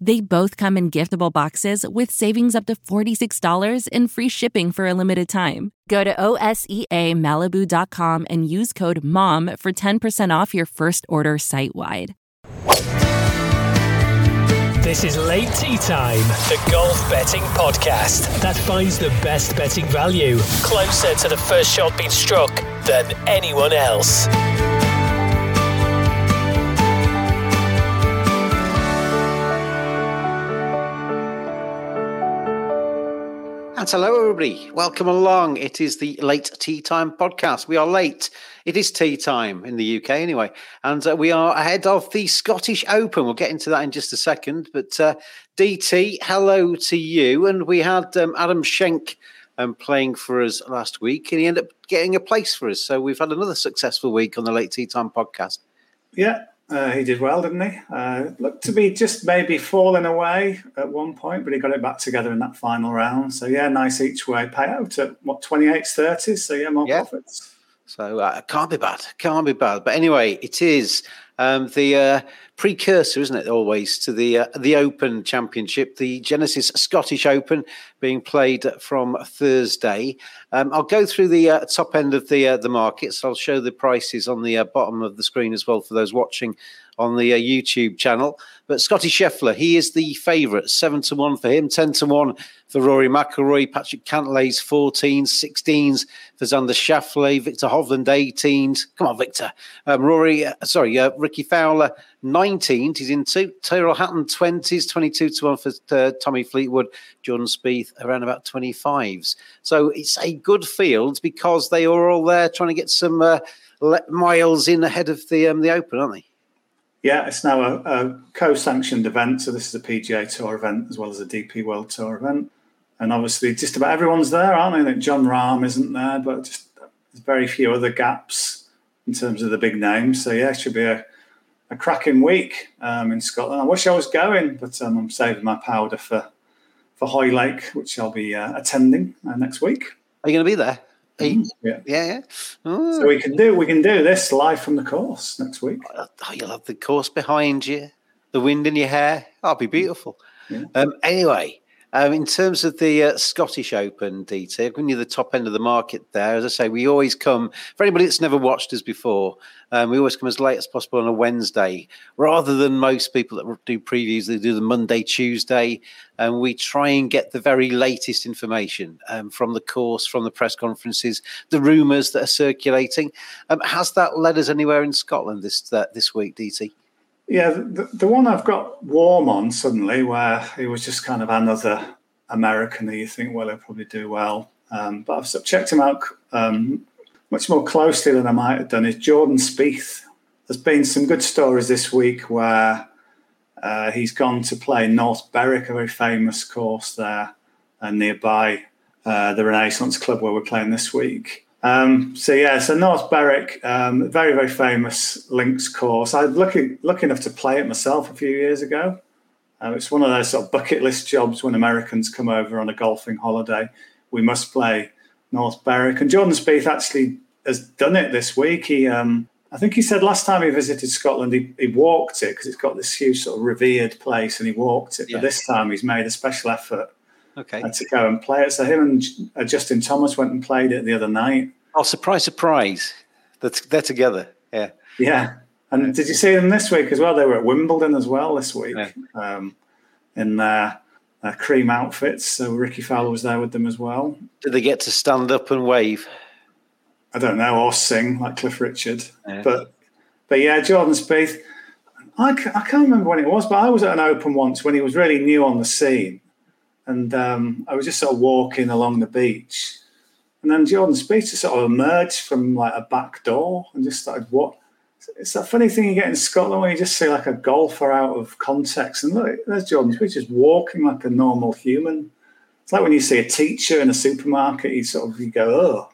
They both come in giftable boxes with savings up to $46 and free shipping for a limited time. Go to OSEAMalibu.com and use code MOM for 10% off your first order site wide. This is Late Tee Time, the golf betting podcast that finds the best betting value closer to the first shot being struck than anyone else. And hello, everybody. Welcome along. It is the Late Tee Time podcast. We are late. It is tea time in the UK, anyway. And uh, we are ahead of the Scottish Open. We'll get into that in just a second. But uh, DT, hello to you. And we had um, Adam Schenk um, playing for us last week, and he ended up getting a place for us. So we've had another successful week on the Late Tee Time podcast. Yeah, uh, he did well, didn't he? Uh, looked to be just maybe falling away at one point, but he got it back together in that final round. So yeah, nice each way payout at what 28 30. So yeah, more yeah. profits. So uh, can't be bad, can't be bad. But anyway, it is um, the uh, precursor, isn't it? Always to the uh, the Open Championship, the Genesis Scottish Open, being played from Thursday. Um, I'll go through the uh, top end of the uh, the markets. I'll show the prices on the uh, bottom of the screen as well for those watching on the uh, YouTube channel. But Scotty Scheffler, he is the favourite, seven to one for him, ten to one for Rory McIlroy, Patrick Cantlay's 14s, 16s for Xander Schauffele, Victor Hovland 18s. Come on, Victor. Um, Rory, uh, sorry, uh, Rickie Fowler 19s. He's in two. Tyrrell Hatton 20s, 22 to one for uh, Tommy Fleetwood, Jordan Spieth around about 25s. So it's a good field because they are all there trying to get some uh, miles in ahead of the um, the Open, aren't they? Yeah, it's now a, a, co-sanctioned event. So this is a PGA Tour event as well as a DP World Tour event. And obviously, just about everyone's there, aren't they? Jon Rahm isn't there, but just there's very few other gaps in terms of the big names. So yeah, it should be a, a cracking week um, in Scotland. I wish I was going, but um, I'm saving my powder for for Hoylake, which I'll be uh, attending uh, next week. Are you going to be there? Mm, yeah, yeah. yeah. Oh. So we can do we can do this live from the course next week. Oh, you'll have the course behind you, the wind in your hair. That'll be beautiful. Yeah. Um, anyway, um, in terms of the uh, Scottish Open, DT, I've given you the top end of the market there. As I say, we always come, for anybody that's never watched us before, um, we always come as late as possible on a Wednesday, rather than most people that do previews, they do the Monday, Tuesday. And we try and get the very latest information um, from the course, from the press conferences, the rumours that are circulating. Um, has that led us anywhere in Scotland this, uh, this week, DT? Yeah, the, the one I've got warm on suddenly, where it was just kind of another American that you think, well, he'll probably do well. Um, but I've checked him out um, much more closely than I might have done. Is Jordan Spieth? There's been some good stories this week where uh, he's gone to play North Berwick, a very famous course there, and nearby uh, the Renaissance Club where we're playing this week. Um, so yeah, so North Berwick, um, very very famous links course. I was lucky lucky enough to play it myself a few years ago. Uh, it's one of those sort of bucket list jobs when Americans come over on a golfing holiday. We must play North Berwick, and Jordan Spieth actually has done it this week. He, um, I think he said last time he visited Scotland, he, he walked it because it's got this huge sort of revered place, and he walked it. But this time he's made a special effort okay. to go and play it. So him and uh, Justin Thomas went and played it the other night. Oh, surprise, surprise. They're, they're together. Yeah. Yeah. And did you see them this week as well? They were at Wimbledon as well this week yeah. um, in their, their, cream outfits. So Rickie Fowler was there with them as well. Did they get to stand up and wave? I don't know, or sing like Cliff Richard. Yeah. But but yeah, Jordan Spieth. I, I can't remember when it was, but I was at an open once when he was really new on the scene and um, I was just sort of walking along the beach, and then Jordan just sort of emerged from like a back door and just started what. It's that funny thing you get in Scotland where you just see like a golfer out of context, and look, there's Jordan Spieth just walking like a normal human. It's like when you see a teacher in a supermarket, you sort of you go,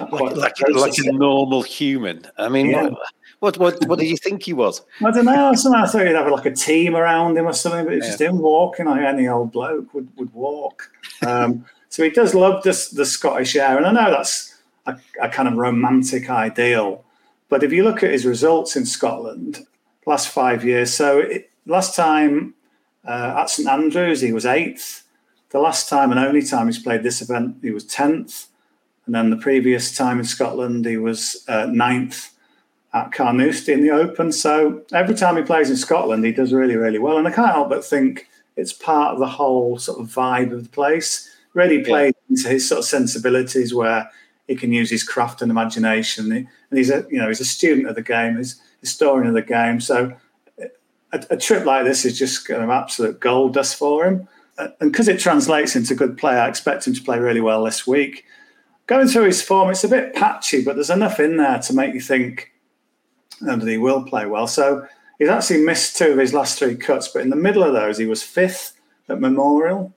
oh, like, like, like a normal human. I mean, yeah. what, What, what what did you think he was? I don't know. Somehow I thought he'd have like a team around him or something, but it's yeah. just him walking like any old bloke would, would walk. Um, so he does love this, the Scottish air. And I know that's a, a, kind of romantic ideal. But if you look at his results in Scotland, last five years, so it, last time uh, at St Andrews, he was eighth. The last time and only time he's played this event, he was 10th. And then the previous time in Scotland, he was uh, ninth at Carnoustie in the Open. So every time he plays in Scotland, he does really, really well. And I can't help but think it's part of the whole sort of vibe of the place. Really plays yeah. into his sort of sensibilities where he can use his craft and imagination. And he's a you know he's a student of the game. He's a historian of the game. So a, a trip like this is just kind of absolute gold dust for him. And because it translates into good play, I expect him to play really well this week. Going through his form, it's a bit patchy, but there's enough in there to make you think that he will play well. So he's actually missed two of his last three cuts, but in the middle of those, he was fifth at Memorial.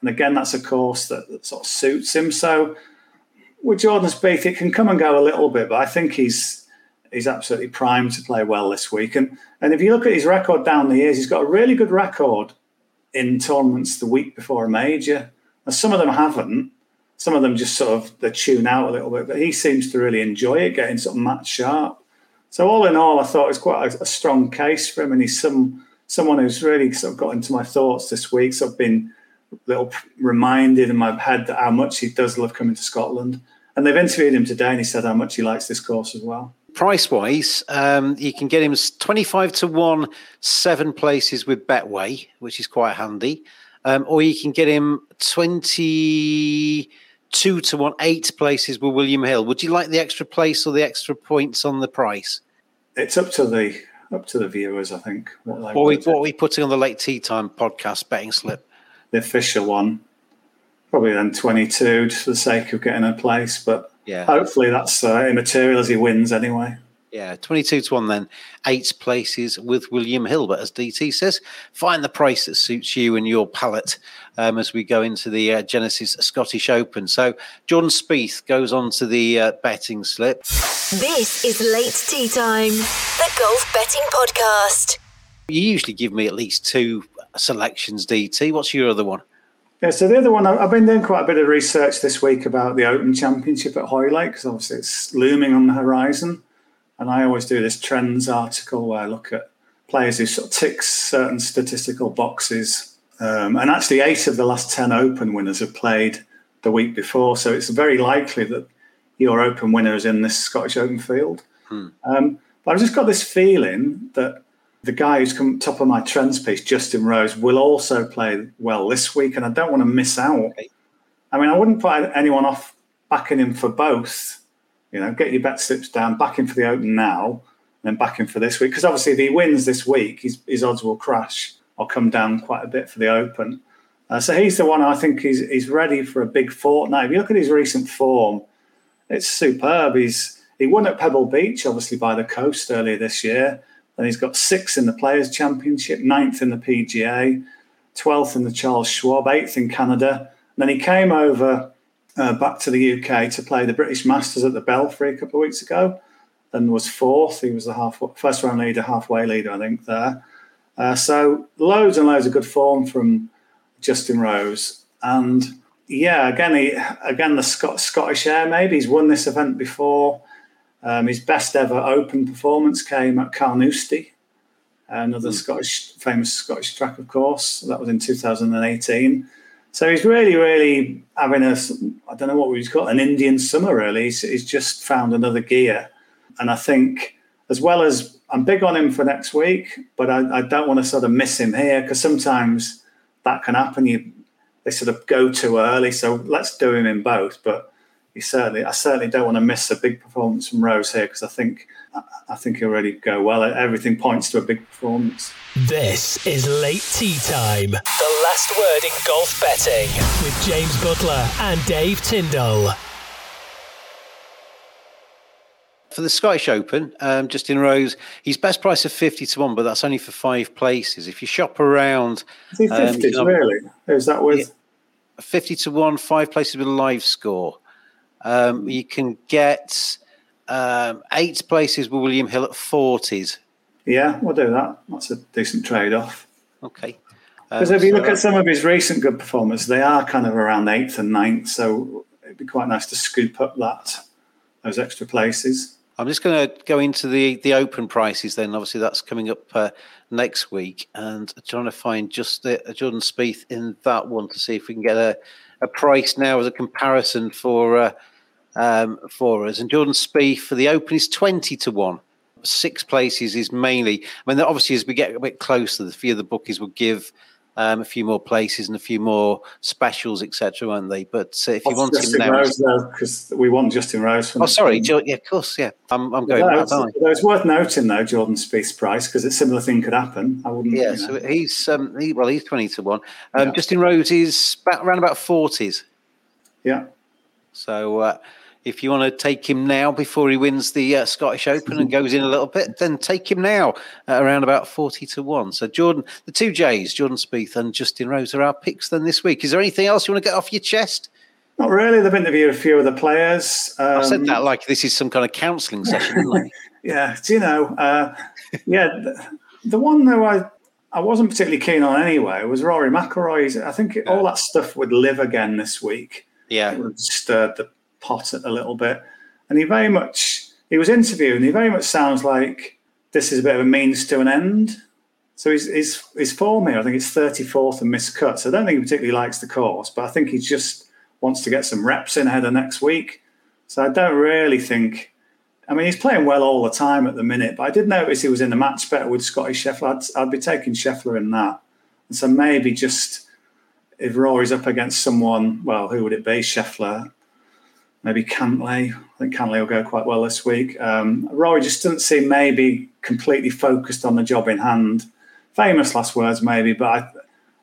And again, that's a course that, that sort of suits him. So with Jordan Spieth, it can come and go a little bit, but I think he's he's absolutely primed to play well this week. And and if you look at his record down the years, he's got a really good record in tournaments the week before a major. Now, some of them haven't. Some of them just sort of they tune out a little bit, but he seems to really enjoy it, getting sort of match sharp. So all in all, I thought it was quite a, a, strong case for him, and he's some someone who's really sort of got into my thoughts this week. So I've been a little reminded in my head that how much he does love coming to Scotland. And they've interviewed him today, and he said how much he likes this course as well. Price wise, um, you can get him 25 to 1, seven places with Betway, which is quite handy. Um, or you can get him 22 to 1, eight places with William Hill. Would you like the extra place or the extra points on the price? It's up to the up to the viewers, I think. What, what, we, what are we putting on the late tee time podcast betting slip? The official one probably then 22 just for the sake of getting a place. But yeah, hopefully that's uh, immaterial as he wins anyway. Yeah, 22 to 1 then. Eight places with William Hill. But as DT says, find the price that suits you and your palate um, as we go into the uh, Genesis Scottish Open. So John Spieth goes on to the uh, betting slip. This is Late Tee Time, the golf betting podcast. You usually give me at least two selections, DT. What's your other one? Yeah, so the other one, I've been doing quite a bit of research this week about the Open Championship at Hoylake because obviously it's looming on the horizon. And I always do this trends article where I look at players who sort of tick certain statistical boxes. Um, and actually, eight of the last 10 Open winners have played the week before. So it's very likely that your Open winner is in this Scottish Open field. Hmm. Um, but I've just got this feeling that the guy who's come top of my trends piece, Justin Rose, will also play well this week, and I don't want to miss out. I mean, I wouldn't put anyone off backing him for both. You know, get your bet slips down, back him for the Open now, and then back him for this week. Because obviously, if he wins this week, his, his odds will crash or come down quite a bit for the Open. Uh, so he's the one I think he's he's ready for a big fortnight. If you look at his recent form, it's superb. He's he won at Pebble Beach, obviously by the coast earlier this year. Then he's got sixth in the Players' Championship, ninth in the PGA, 12th in the Charles Schwab, eighth in Canada. And then he came over uh, back to the UK to play the British Masters at the Belfry a couple of weeks ago. and was fourth. He was the half first round leader, halfway leader, I think, there. Uh, so loads and loads of good form from Justin Rose. And yeah, again, he, again the Scot- Scottish air. Maybe he's won this event before. Um, his best ever Open performance came at Carnoustie, another mm. Scottish famous Scottish track, of course. That was in 2018. So he's really, really having a I don't know what we've got an Indian summer. Really, he's, he's just found another gear, and I think as well as I'm big on him for next week, but I, I don't want to sort of miss him here because sometimes that can happen. You they sort of go too early, so let's do him in both. But he certainly, I certainly don't want to miss a big performance from Rose here because I think, I think he'll really go well. Everything points to a big performance. This is late tee time. The last word in golf betting with James Buttler and Dave Tindall. For the Scottish Open, um, Justin Rose, he's best price of 50 to 1, but that's only for five places. If you shop around. Is he 50, um, really? Is that with. 50 to 1, five places with a live score. Um, you can get um, eight places with William Hill at 40s. Yeah, we'll do that. That's a decent trade off. Okay. Because um, if you so look at some of his recent good performances, they are kind of around eighth and ninth. So it'd be quite nice to scoop up that those extra places. I'm just going to go into the the open prices then. Obviously, that's coming up uh, next week, and trying to find just the, uh, Jordan Spieth in that one to see if we can get a, a price now as a comparison for uh, um, for us. And Jordan Spieth for the open is twenty to one. Six places is mainly. I mean, obviously, as we get a bit closer, the few of the bookies will give um, a few more places and a few more specials, etc., won't they? But uh, if you want Justin him now, because we want Justin Rose. oh, sorry, yeah, of course, yeah. I'm, I'm going. Back, it's worth noting though, Jordan Spieth's price because a similar thing could happen. I wouldn't. Yeah, you know. so he's um, he, well, he's twenty to one. Um, yeah. Justin Rose is about, around about forties. Yeah. So. Uh, if you want to take him now before he wins the uh, Scottish Open and goes in a little bit, then take him now at around about 40 to 1. So, Jordan, the two J's, Jordan Spieth and Justin Rose, are our picks then this week. Is there anything else you want to get off your chest? Not really. They've interviewed a few of the players. Um, I've said that um, like this is some kind of counselling session, yeah. Do you know? Uh, yeah. The, the one though I I wasn't particularly keen on anyway was Rory McIlroy. I think all that stuff would live again this week. Yeah, it stirred the pot a little bit. And he very much, he was interviewed and he very much sounds like this is a bit of a means to an end. So his, his, form here, I think it's 34th and miscut. So I don't think he particularly likes the course, but I think he just wants to get some reps in ahead of next week. So I don't really think, I mean, he's playing well all the time at the minute, but I did notice he was in the match better with Scotty Scheffler. I'd, I'd be taking Scheffler in that. And so maybe just if Rory's up against someone, well, who would it be? Scheffler, maybe Cantlay. I think Cantlay will go quite well this week. Um, Rory just doesn't seem maybe completely focused on the job in hand. Famous last words, maybe, but I,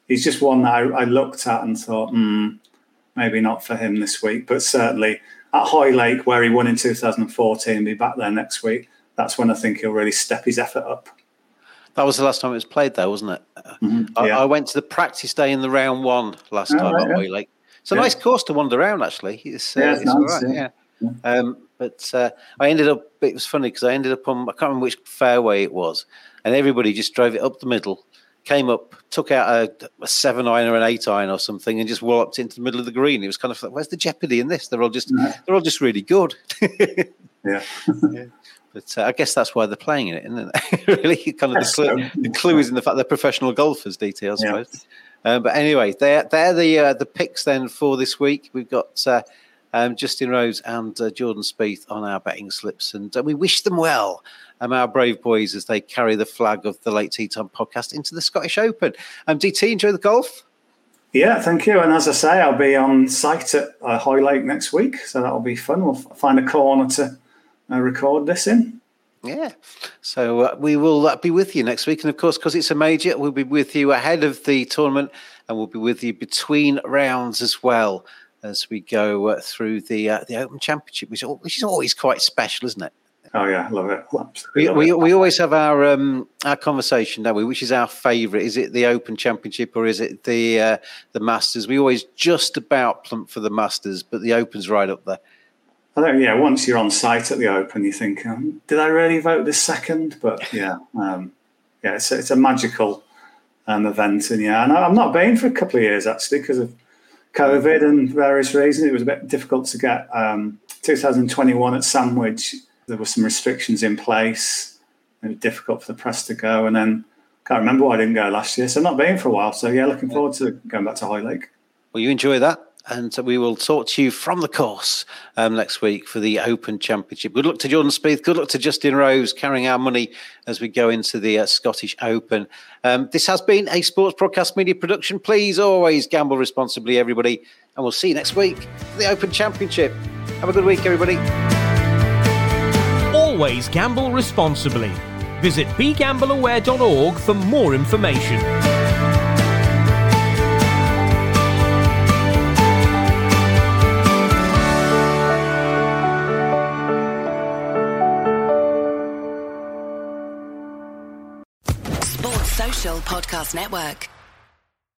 he's just one that I, I looked at and thought, hmm, maybe not for him this week. But certainly at Hoylake, where he won in 2014, be back there next week. That's when I think he'll really step his effort up. That was the last time it was played, though, wasn't it? Mm-hmm, yeah. I, I, went to the practice day in the round one last oh, time right, at yeah. Hoylake. It's a yeah. nice course to wander around, actually. It's, uh, yeah, it's, it's nice, right, yeah. yeah. Um, but uh, I ended up, it was funny because I ended up on, I can't remember which fairway it was, and everybody just drove it up the middle, came up, took out a, a seven iron or an eight iron or something, and just walloped into the middle of the green. It was kind of like, where's the jeopardy in this? They're all just, they're all just really good. yeah. yeah. But uh, I guess that's why they're playing in it, isn't it? really, kind of the clue, the clue is in the fact they're professional golfers, DT, I Uh, but anyway, they're they're the uh, the picks then for this week. We've got uh, um, Justin Rose and uh, Jordan Spieth on our betting slips, and uh, we wish them well. Um, our brave boys as they carry the flag of the Late Tee Time podcast into the Scottish Open. Um, DT, enjoy the golf. Yeah, thank you. And as I say, I'll be on site at uh, Hoylake next week, so that'll be fun. We'll find a corner to uh, record this in. Yeah. So uh, we will uh, be with you next week. And of course, because it's a major, we'll be with you ahead of the tournament and we'll be with you between rounds as well as we go uh, through the uh, the Open Championship, which, which is always quite special, isn't it? Oh yeah, I love it. we, we, we always have our um, our conversation, don't we? Which is our favourite? Is it the Open Championship or is it the uh, the Masters? We always just about plump for the Masters, but the Open's right up there. I don't. Yeah, once you're on site at the Open, you think, um, did I really vote this second? But yeah, um, yeah, it's a, it's a magical um, event, and yeah, and I'm not been for a couple of years actually because of COVID and various reasons. It was a bit difficult to get. Um, 2021 at Sandwich, there were some restrictions in place. It was difficult for the press to go, and then can't remember why I didn't go last year. So I'm not been for a while. So yeah, looking forward to going back to Hoylake. Well, you enjoy that and we will talk to you from the course um, next week for the Open Championship. Good luck to Jordan Spieth. Good luck to Justin Rose carrying our money as we go into the uh, Scottish Open. Um, this has been a Sports Broadcast Media production. Please always gamble responsibly, everybody, and we'll see you next week for the Open Championship. Have a good week, everybody. Always gamble responsibly. Visit begambleaware.org for more information. Podcast Network.